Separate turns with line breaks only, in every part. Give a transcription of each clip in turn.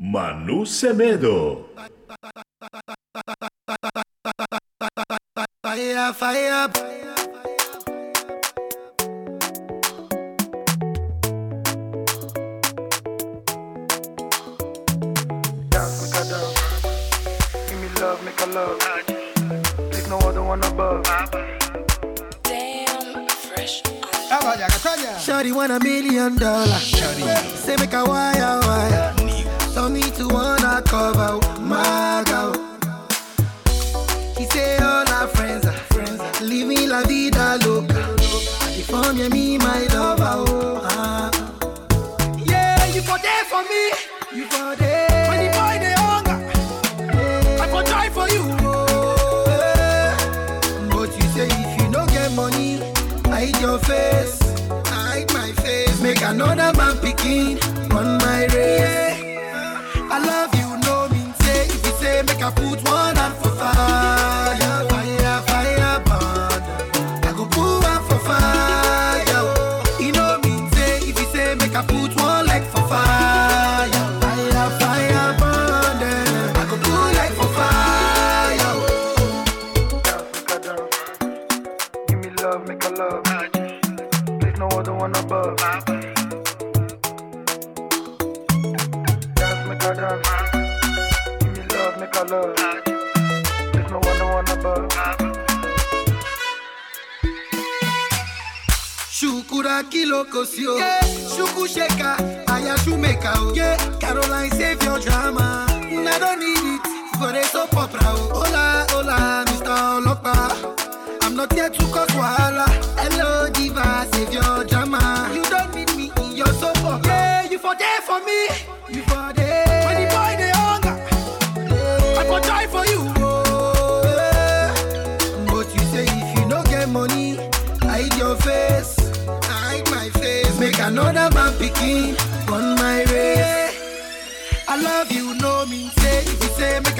Manu Semedo.
Fire, fire.
Give me love, make a love. There's no other one above.
Damn, fresh.
Want a million dollars. Shorty. Say make a wire to wanna cover. My
pa' atrás.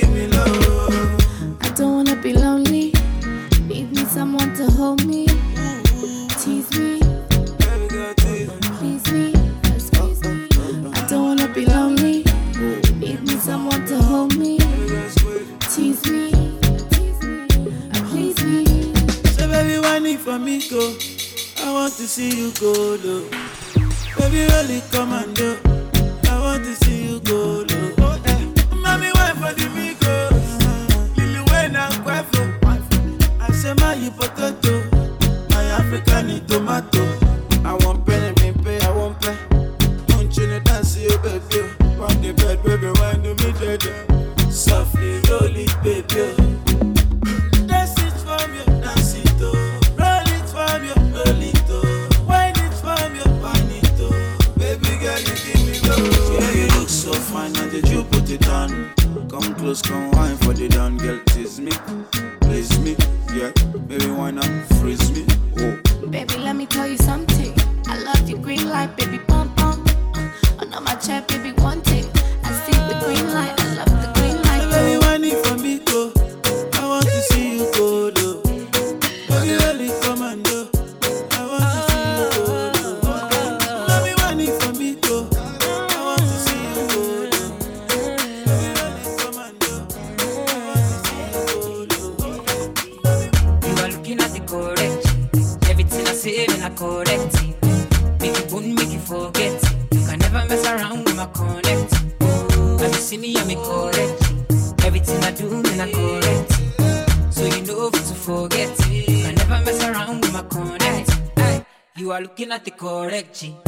give me love.
I don't
wanna be lonely. Need me someone to hold me, tease me, please me, excuse me. I don't wanna be lonely. Need me someone to hold me, tease me, please me.
So baby, why whine for me, go. I want to see you go low. Baby, really come and do.
Gucci.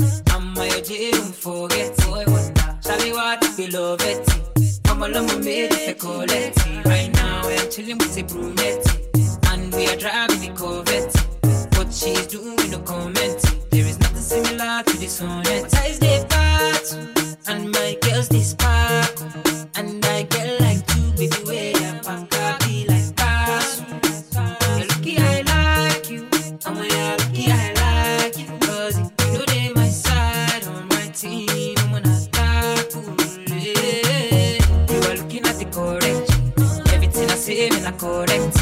collectif.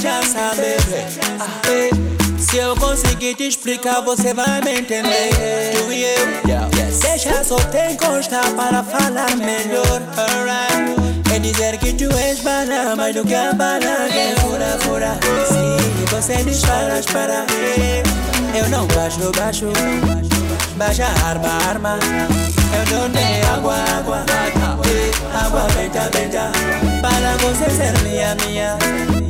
já sabe Ah, se eu conseguir te explicar, você vai me entender. Tu e eu, deixa só te consta para falar melhor. É dizer que tu és bala, mais do que a bala É fura, fura. Se você dispara, dispara. Eu não baixo, baixo. Baixa arma, arma. Eu dou nem água, água. Água venta, venta. Para você ser minha, minha.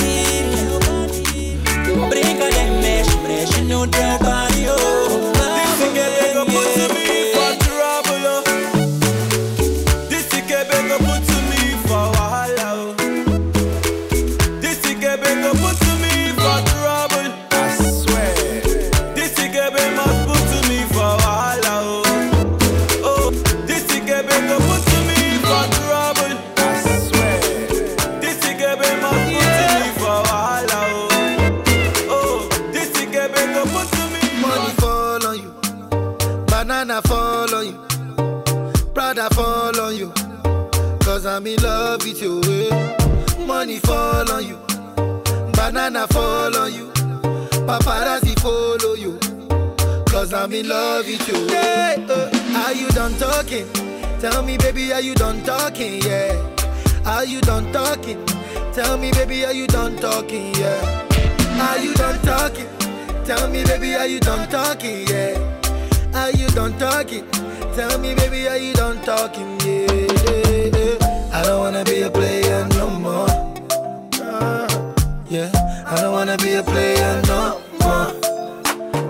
Yeah,
I
don't wanna be a player no more.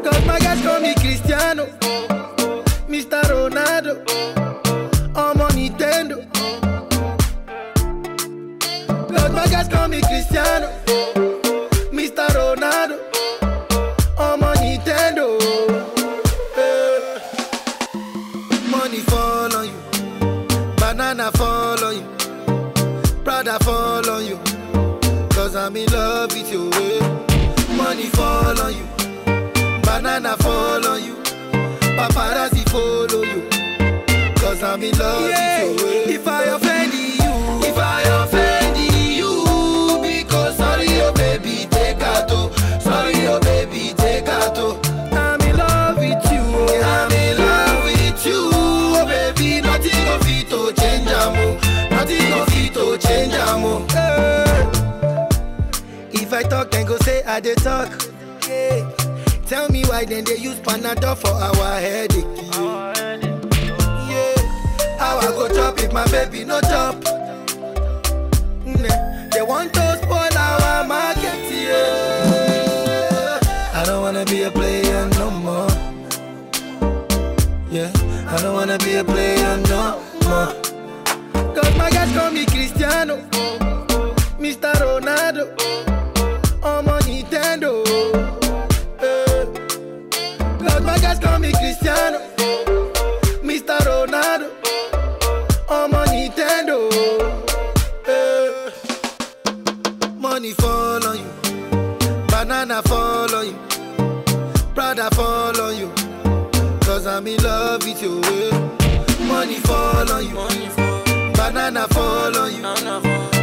Cause my guys call me Cristiano, Mr. Ronaldo, I'm on Nintendo. Cause my guys call me Cristiano. Follow you. Cause I'm in love with you. If I offend you, if I offend you, because sorry, oh baby, take out. oh. Sorry, oh baby, take out. oh. I'm in love with you. oh. I'm in love with you, oh baby. Nothing of it to change, amo. Nothing of it to change, amo. Eh. If I talk, then go say I dey talk. Yeah. Tell me why then they use Panadol for our headache. Yeah. How I go chop if my baby no chop? They want to spoil our market. Yeah. I don't wanna be a player no more. Yeah. I don't wanna be a player no more. Cause my guys call me Cristiano, Mr. Ronaldo, I'm on Nintendo. Eh. Cause my guys call me Cristiano, Prada fall on you. Cause I'm in love with you. Money fall on you. Banana fall on you.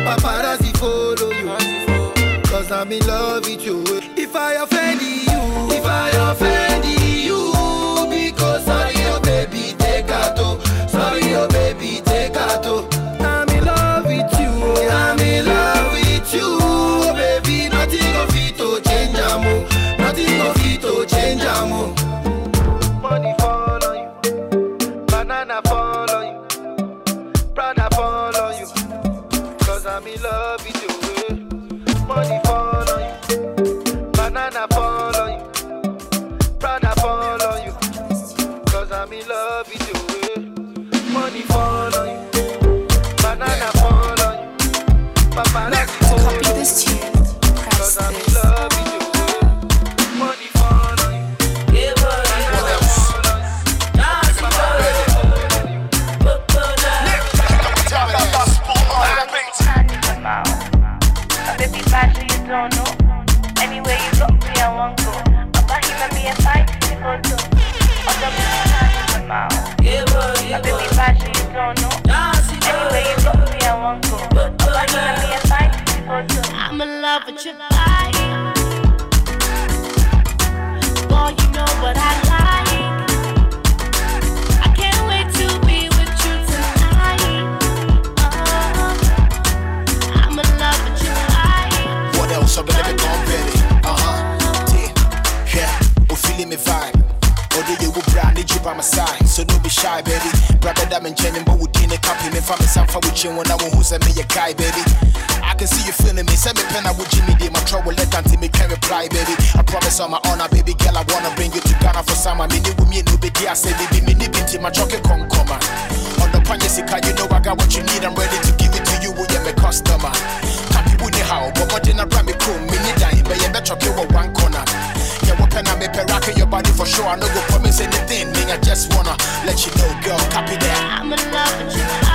Paparazzi follow you. Cause I'm in love with you. If I offend you, if I offend you, because sorry, oh baby, take out. oh. Sorry, oh baby, take out. oh. I'm in love with you. oh. I'm in love with you, oh baby. Nothing of it to change, amo. Oh. Nothing of change, amo. Money fall on you, banana fall on you, Prada fall on you. Cause I'm in love with you.
Me me.
Some for with you when I want who's me a guy, baby. I can see you feeling me. Send me pen, I would Jimmy D. My trouble, let until me can reply, baby. I promise on my honor, baby girl. I wanna bring you to Ghana for summer. Me with me, no baby. I say, baby, me nip into my come, come on. The pan, you you know I got what you need. I'm ready to give it to you, you, my customer? Happy with the how, but what in a ram, me cool, me need that, but you better you one corner. Yeah, what can I make a rock your body for sure? I no go promise anything, me. I just wanna let you know, girl, copy that.
I'm in love with your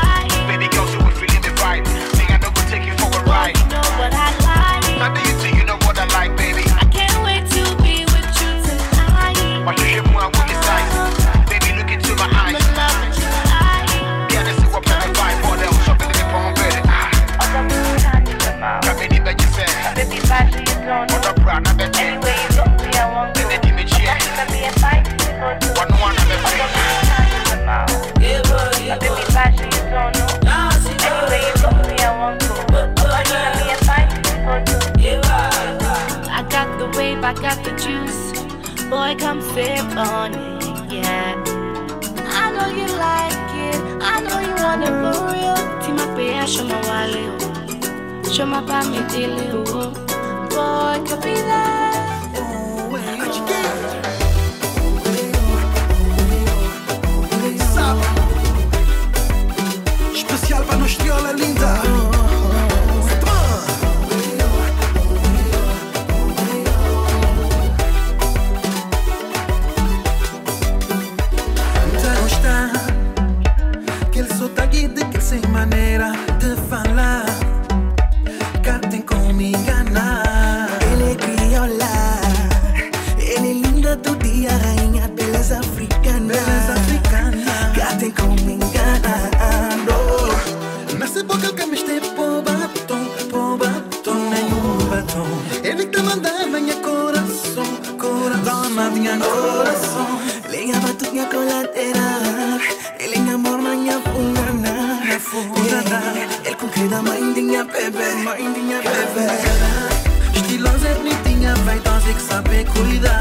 Boy,
come
sip on it, yeah. I know you like it, I know you want it for real. Tima pe show my wale, show my pa me dele, oh. Boy, be that.
Especial para nos triola linda.
cuida.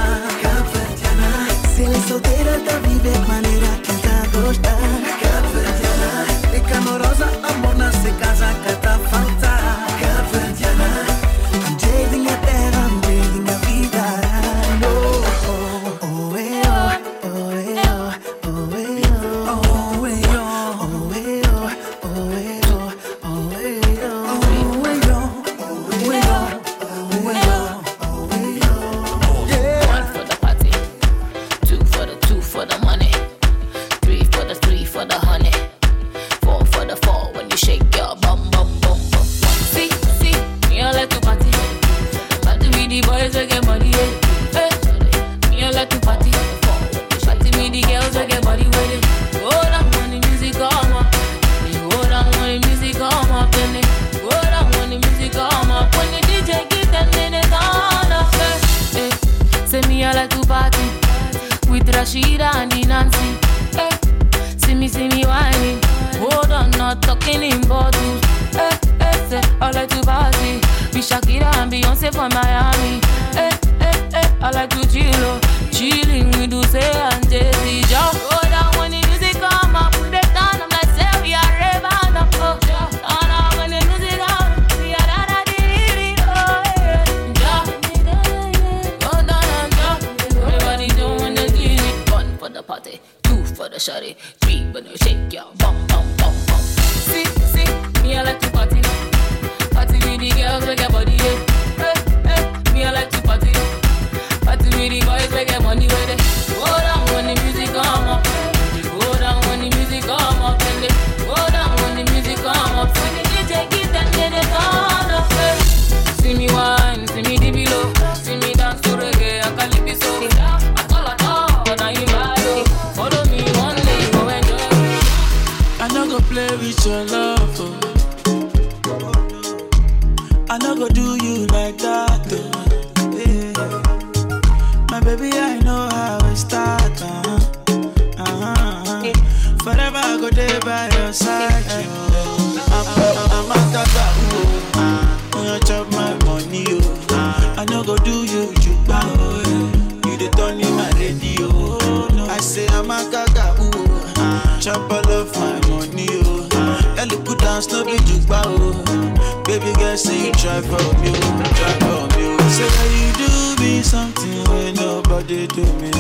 chop all of my money, oh. Yeah, look who dance, no be jukba, oh. Baby girl, say you try for me, oh. Try for me, oh. Say so you do me something when nobody do me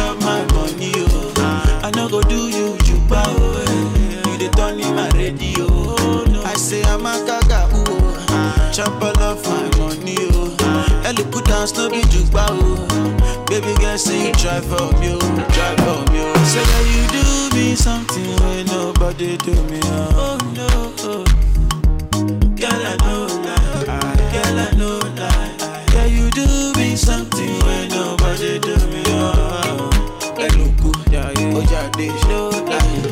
I'm my money. Oh. I no go do you. You eh. the in my radio. I say I'm a of town. Chop my money. Oh. Ellie be. Oh. Baby girl, say you try for me. Oh. Try for me. Oh. Say that you do me something when nobody do me. Oh, oh no. Oh. Girl, I know. did something when nobody do me. Oh, like Luku, yeah, yeah. Ojade, no lie.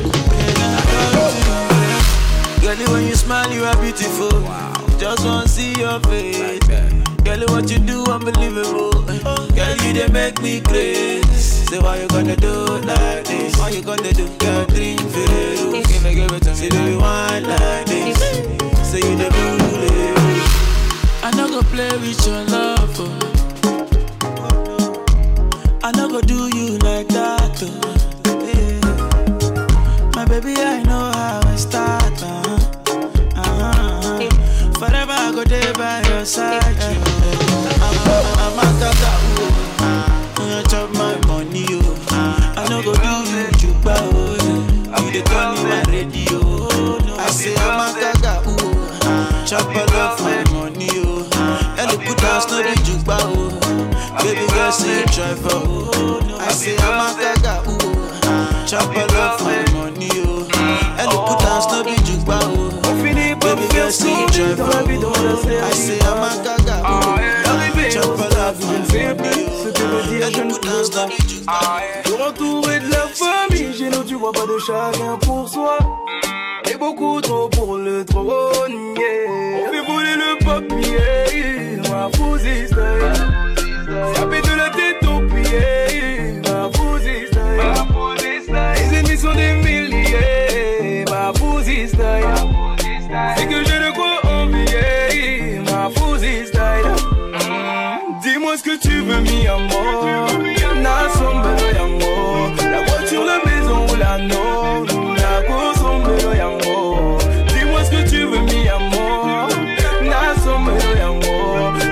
Girl, when you smile, you are beautiful. Wow. Just want to see your face. Like Girl, what you do, unbelievable. Girl, you they make me crazy. Say, why you gonna do like this? Why you gonna do? Girl, for Veru. Give I give it to me? Say, do you want like this? Say, you the bully. I'm not gonna play with your love. Oh. I no go do you like that, oh. My baby, I know how I start, uh-huh, uh-huh. Forever I go there by your side, yeah. I'm, I'm, I'm a tata, ooh. When uh, you chop my money, oh. Uh. I no go do you juba, oh. You the turn in my radio. Oh, I say I'm a tata, ooh. Uh, chop see you for. I say I'm a gaga, ooh. Chop a lot for money, oh. Elle put dance, no be jukba, oh. Baby girl, see you for. I say I'm a gaga, ooh. Chop a lot for money, oh. Put be jukba.
De la famille, j'ai l'eau, tu vois pas de chacun pour soi. Et beaucoup trop pour le trône, Na sombra yango. La voiture, la maison ou la non. La go sombra yango. Dis-moi ce que tu veux, mi. Na yango.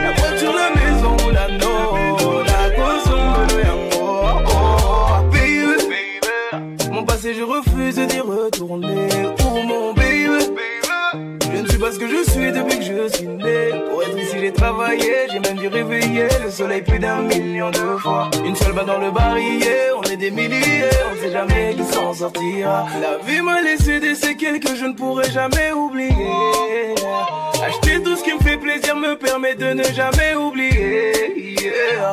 La voiture, la maison ou la non. La go sombra yango. Oh, baby. Mon passé, je refuse d'y retourner. Oh, mon baby. Je ne suis pas ce que je suis depuis que je suis né. Pour être ici, j'ai travaillé, j'ai même dû réveiller le soleil plus d'un million de fois. Une seule balle dans le barillet, on est des milliers, on sait jamais qui s'en sortira. La vie m'a laissé des séquelles que je ne pourrai jamais oublier. Acheter tout ce qui me fait plaisir me permet de ne jamais oublier.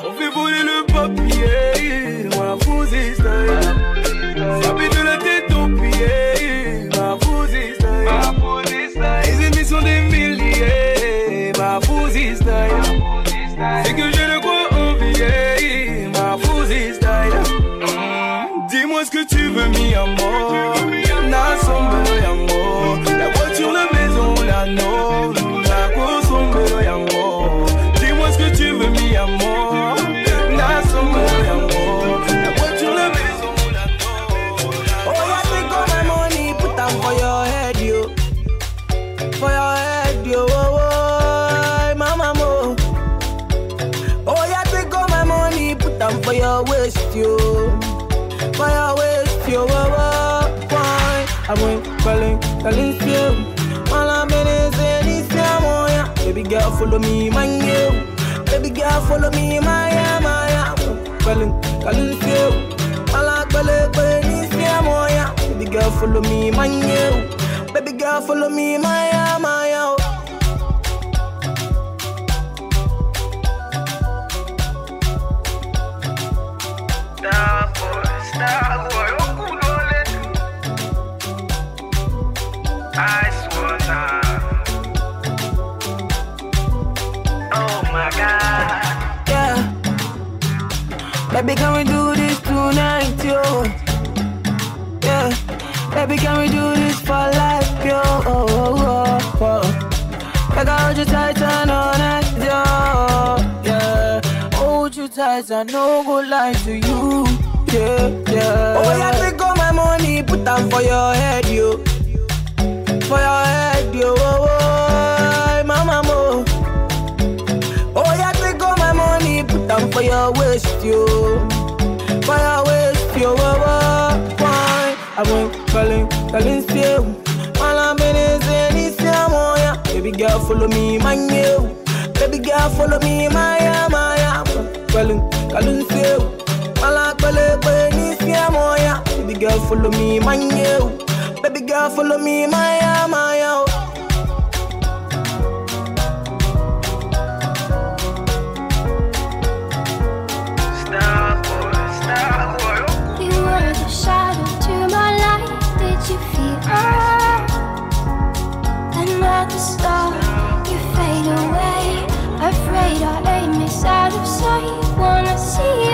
On fait voler le papier, ma fousie style. De la tête C'est que j'ai de quoi envier, ma fousie style. Mm, Dis-moi ce que tu veux, mi amor.
Why? I'm going, calling, calling, you. All I'm in is in this oh, yeah. Baby girl, follow me, man, you. Baby girl, follow me, my, my, you. All I'm calling, calling, this yeah. Baby girl, follow me, man, you. Baby girl, follow me, my, Yeah. Baby, can we do this tonight, yo? Yeah. Baby, can we do this for life, yo? Oh, oh, oh, oh. Like I hold you tight and all night, yo. Yeah. Hold you tight and no go lie to you. Yeah, yeah. Oh, yeah, take all my money, put them for your head, yo. For your head, yo. Them for your waist, yo. For your waist, yo. Oh, oh, why? I went calling, calling, still. All I'm in is this, oh, yeah, oh. Baby girl, follow me, man, you. Baby girl, follow me, my, my, yeah. Calling, calling, still. All I'm calling, this, yeah, oh. Baby girl, follow me, man, you. Baby girl, follow me, my, yeah,
see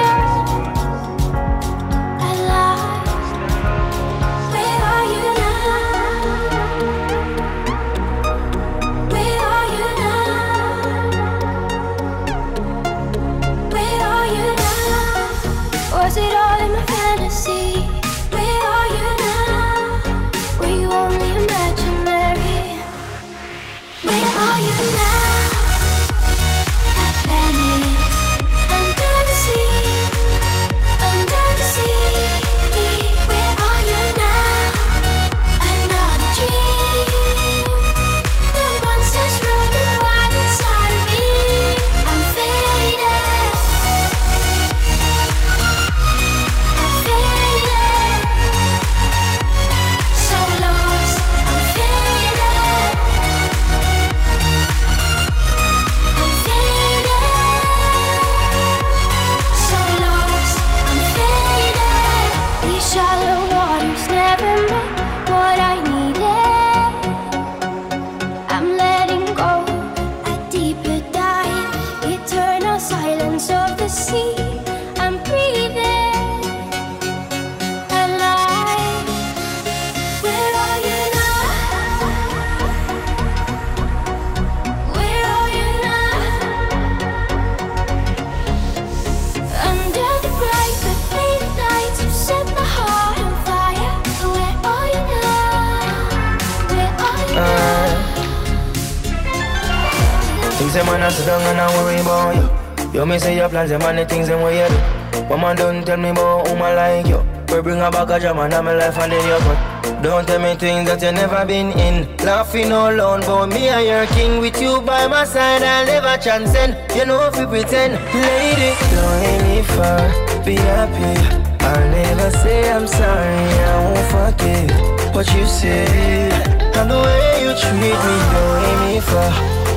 Say plans, and man, the things them way you do. Woman, don't tell me about I like you. We bring a back a jam and I'm life and then you cut. Don't tell me things that you never been in. Laughing all alone, but me and your king with you by my side. I'll never transcend. You know if you pretend, lady, don't hate me for be happy. I'll never say I'm sorry. I won't forget what you said and the way you treat me. Don't hate me for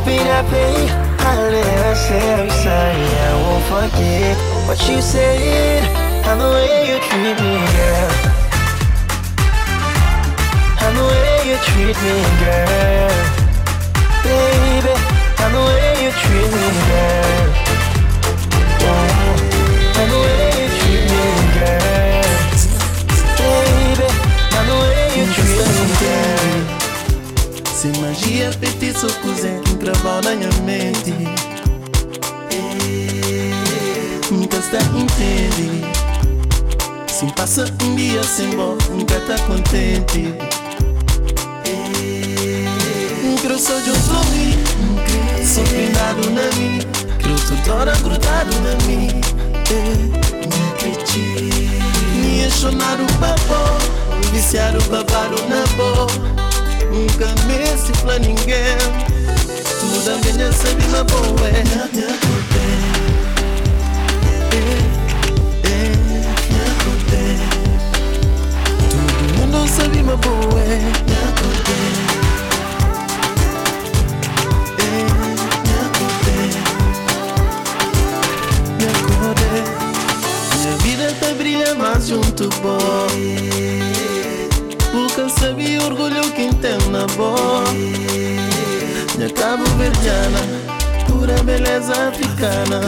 being happy. I'll never say I'm sorry. I won't forget what you said and the way you treat me, girl. And the way you treat me, girl. Baby, and the way you treat me, girl. Oh, and the way you treat me, girl. Baby, and the way you treat me, girl.
Se magia feitiço cozinha gravou na minha mente Nunca está entende Se passa um dia sem bom, nunca tá contente. Quero só de um sorrir Só prendado na mim. Quero toda grudado na mim. Me acredito Me apaixonado babó Viciado babado na boa nunca me pra ninguém. Tudo a minha sabe na boa é Todo mundo sabe na boa é. É, é, é. Minha vida tá brilha mais junto, boy bom Porque sabia orgulho quem tem na boa Minha cabo verdiana Pura beleza africana.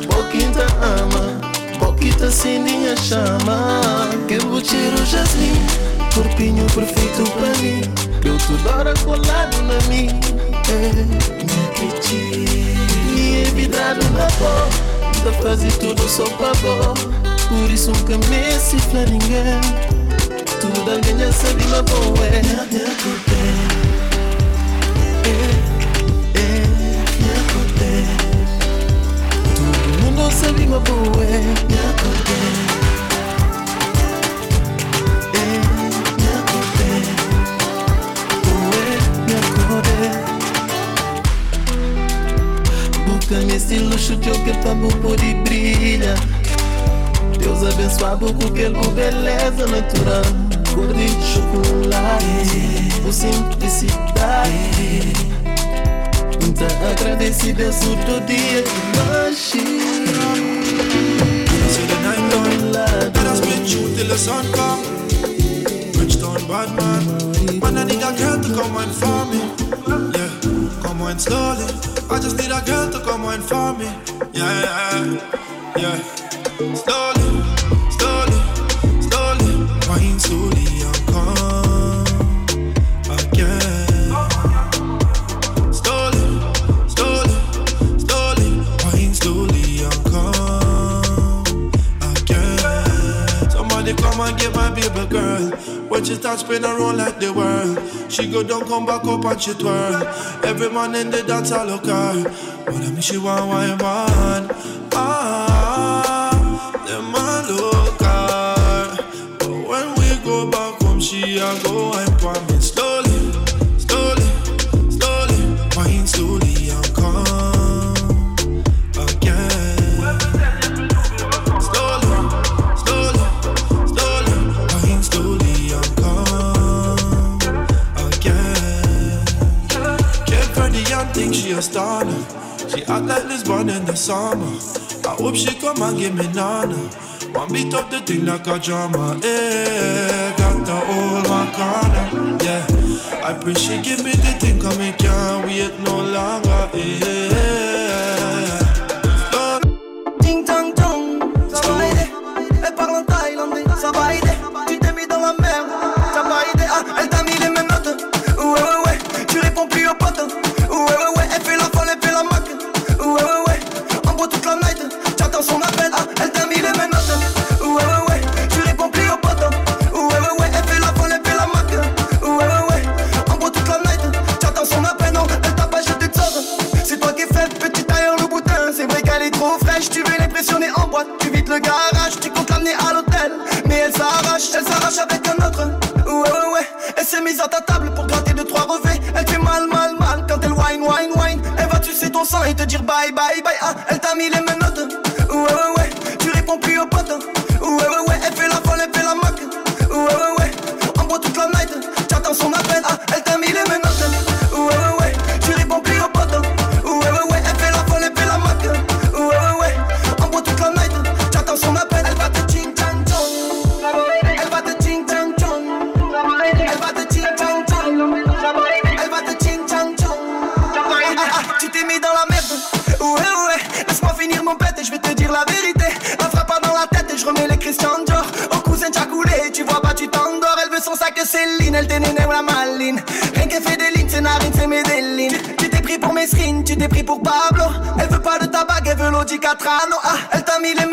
E boquinta ama Boquita acendinha chama. Que o cheiro jasmim Corpinho perfeito pra mim. Eu toda hora colado na mim é, Me acredito Me é na pó Da fazer tudo só pra bom Por isso nunca me pra ninguém udanganya sema bowe nakupenda sabima bowe nakode eh nakode bowe nakode Boca me estilo chute que o papo pode brilhar Deus abençoado com aquele beleza natural Cor de chocolate Por simplicidade Muito agradecido é todo dia que
you till the sun come. Rich bad man, man I need a girl to come wine for me. Yeah, come wine slowly. I just need a girl to come wine for me. Yeah, yeah, yeah. Slowly, She start spin around like the world, she go down, come back up and she twirl. Every man in the dance I look her, but I mean she want wine man. Ah, Act like Lisbon in the summer. I hope she come and give me nana. One beat up the thing like a drama. Eh, got the my corner. Yeah, I pray she give me the thing, cause me can't wait no longer. Yeah.
Fraîche, tu veux l'impressionner en boîte. Tu vides le garage, tu comptes l'amener à l'hôtel. Mais elle s'arrache, elle s'arrache avec un autre. Ouais, ouais, ouais. Elle s'est mise à ta table pour gratter deux, trois revêts. Elle fait mal, mal, mal quand elle wine, wine, wine. Elle va tuer ton sang et te dire bye, bye, bye. Ah, elle t'a mis les menottes. Claudia Catrano, ah, elle t'a mis les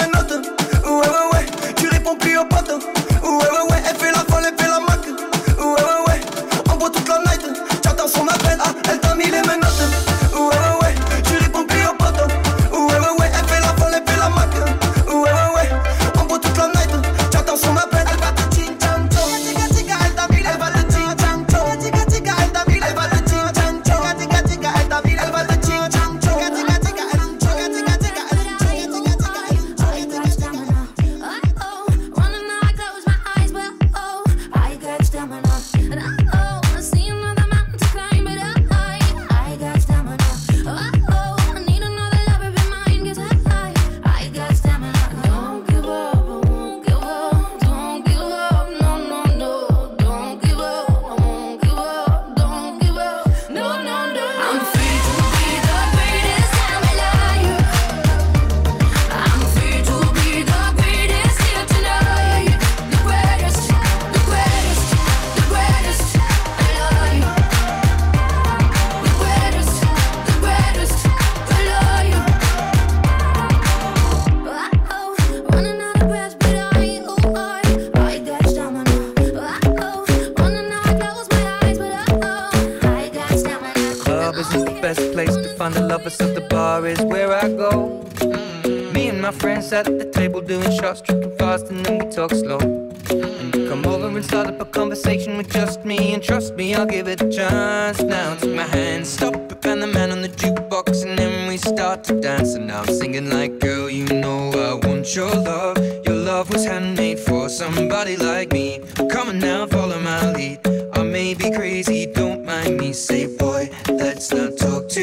best place to find the lovers, so the bar is where I go. Mm. Me and my friends at the table doing shots, tripping fast, and then we talk slow. And you come over and start up a conversation with just me, and trust me, I'll give it a chance. Now take my hand, stop it, and the man on the jukebox, and then we start to dance. And I'm singing like, girl, you know I want your love. Your love was handmade for somebody like me. Come on now, follow my lead. I may be crazy, don't mind me. Say, boy, let's not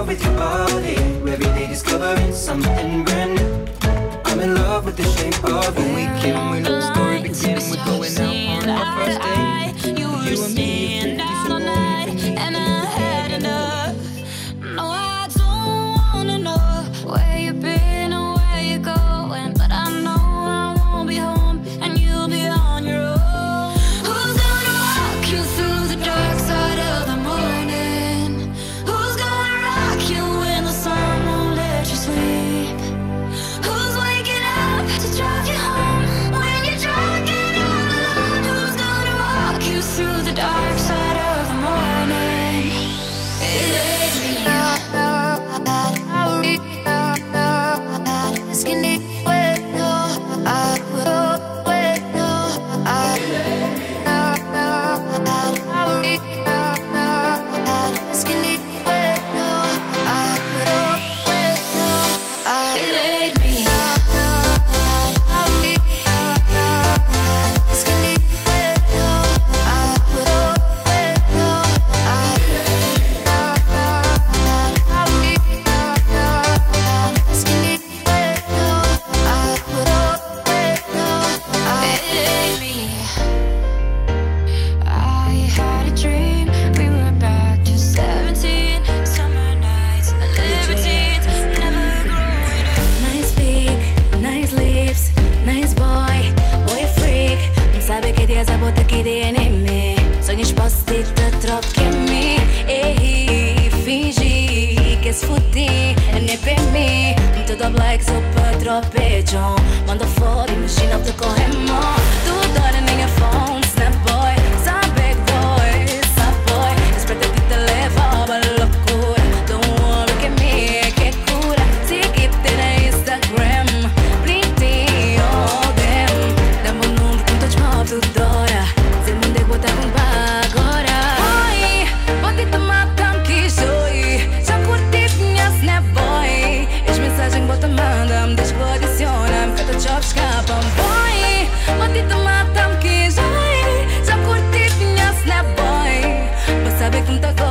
Love with your body. Every day discovering something brand new. I'm in love with the shape of you. When we came, we the story begin. We're going out on our first date.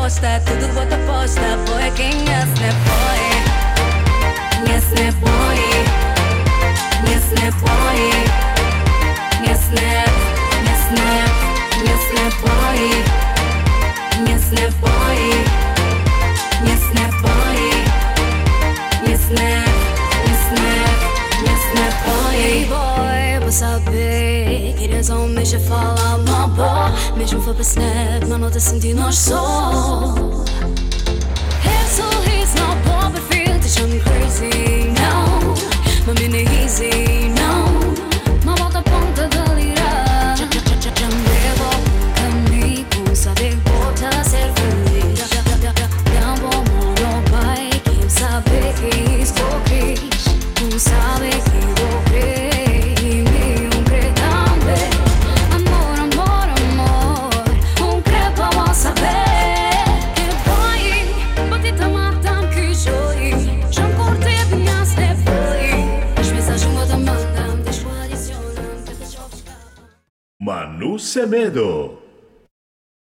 просто Туду вот пост тобой, кінець не бої Кінець не бої Кінець не бої Кінець не Кінець не Кінець не бої Кінець не бої Кінець не бої Кінець не Кінець не Кінець не бої Бой, бо собі Queria só um beijo a falar uma boa. Mesmo foi para snap, mas não tá te senti nós só. Her sorriso não pode perfil, deixa-me crazy, não. Mas me easy, não
Semedo.